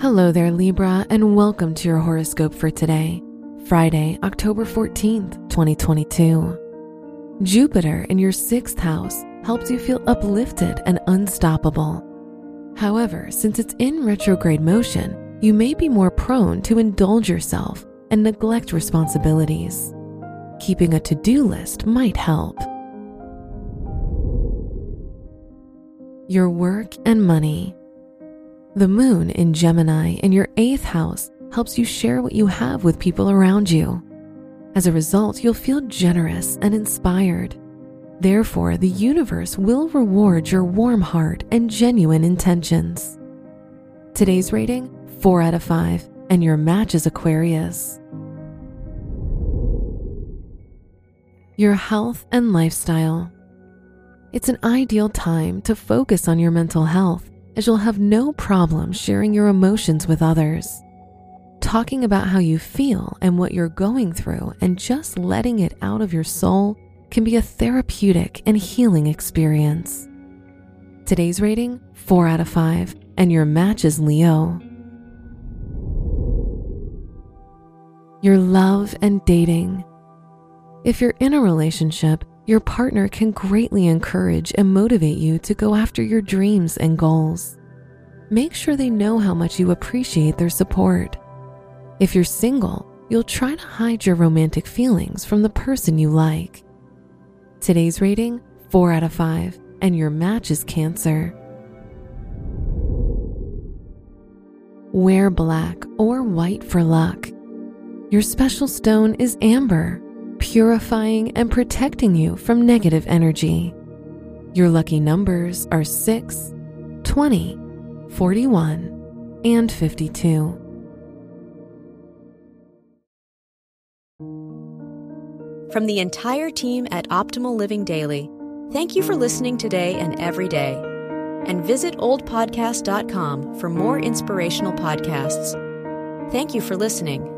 Hello there, Libra, and welcome to your horoscope for today, Friday, October 14th, 2022. Jupiter in your sixth house helps you feel uplifted and unstoppable. However, since it's in retrograde motion, you may be more prone to indulge yourself and neglect responsibilities. Keeping a to do list might help. Your work and money. The moon in Gemini in your eighth house helps you share what you have with people around you. As a result, you'll feel generous and inspired. Therefore, the universe will reward your warm heart and genuine intentions. Today's rating 4 out of 5, and your match is Aquarius. Your health and lifestyle. It's an ideal time to focus on your mental health as you'll have no problem sharing your emotions with others. Talking about how you feel and what you're going through and just letting it out of your soul can be a therapeutic and healing experience. Today's rating 4 out of 5, and your match is Leo. Your love and dating. If you're in a relationship, your partner can greatly encourage and motivate you to go after your dreams and goals. Make sure they know how much you appreciate their support. If you're single, you'll try to hide your romantic feelings from the person you like. Today's rating 4 out of 5, and your match is Cancer. Wear black or white for luck. Your special stone is amber purifying and protecting you from negative energy. Your lucky numbers are 6, 20, 41, and 52. From the entire team at Optimal Living Daily, thank you for listening today and every day. And visit oldpodcast.com for more inspirational podcasts. Thank you for listening.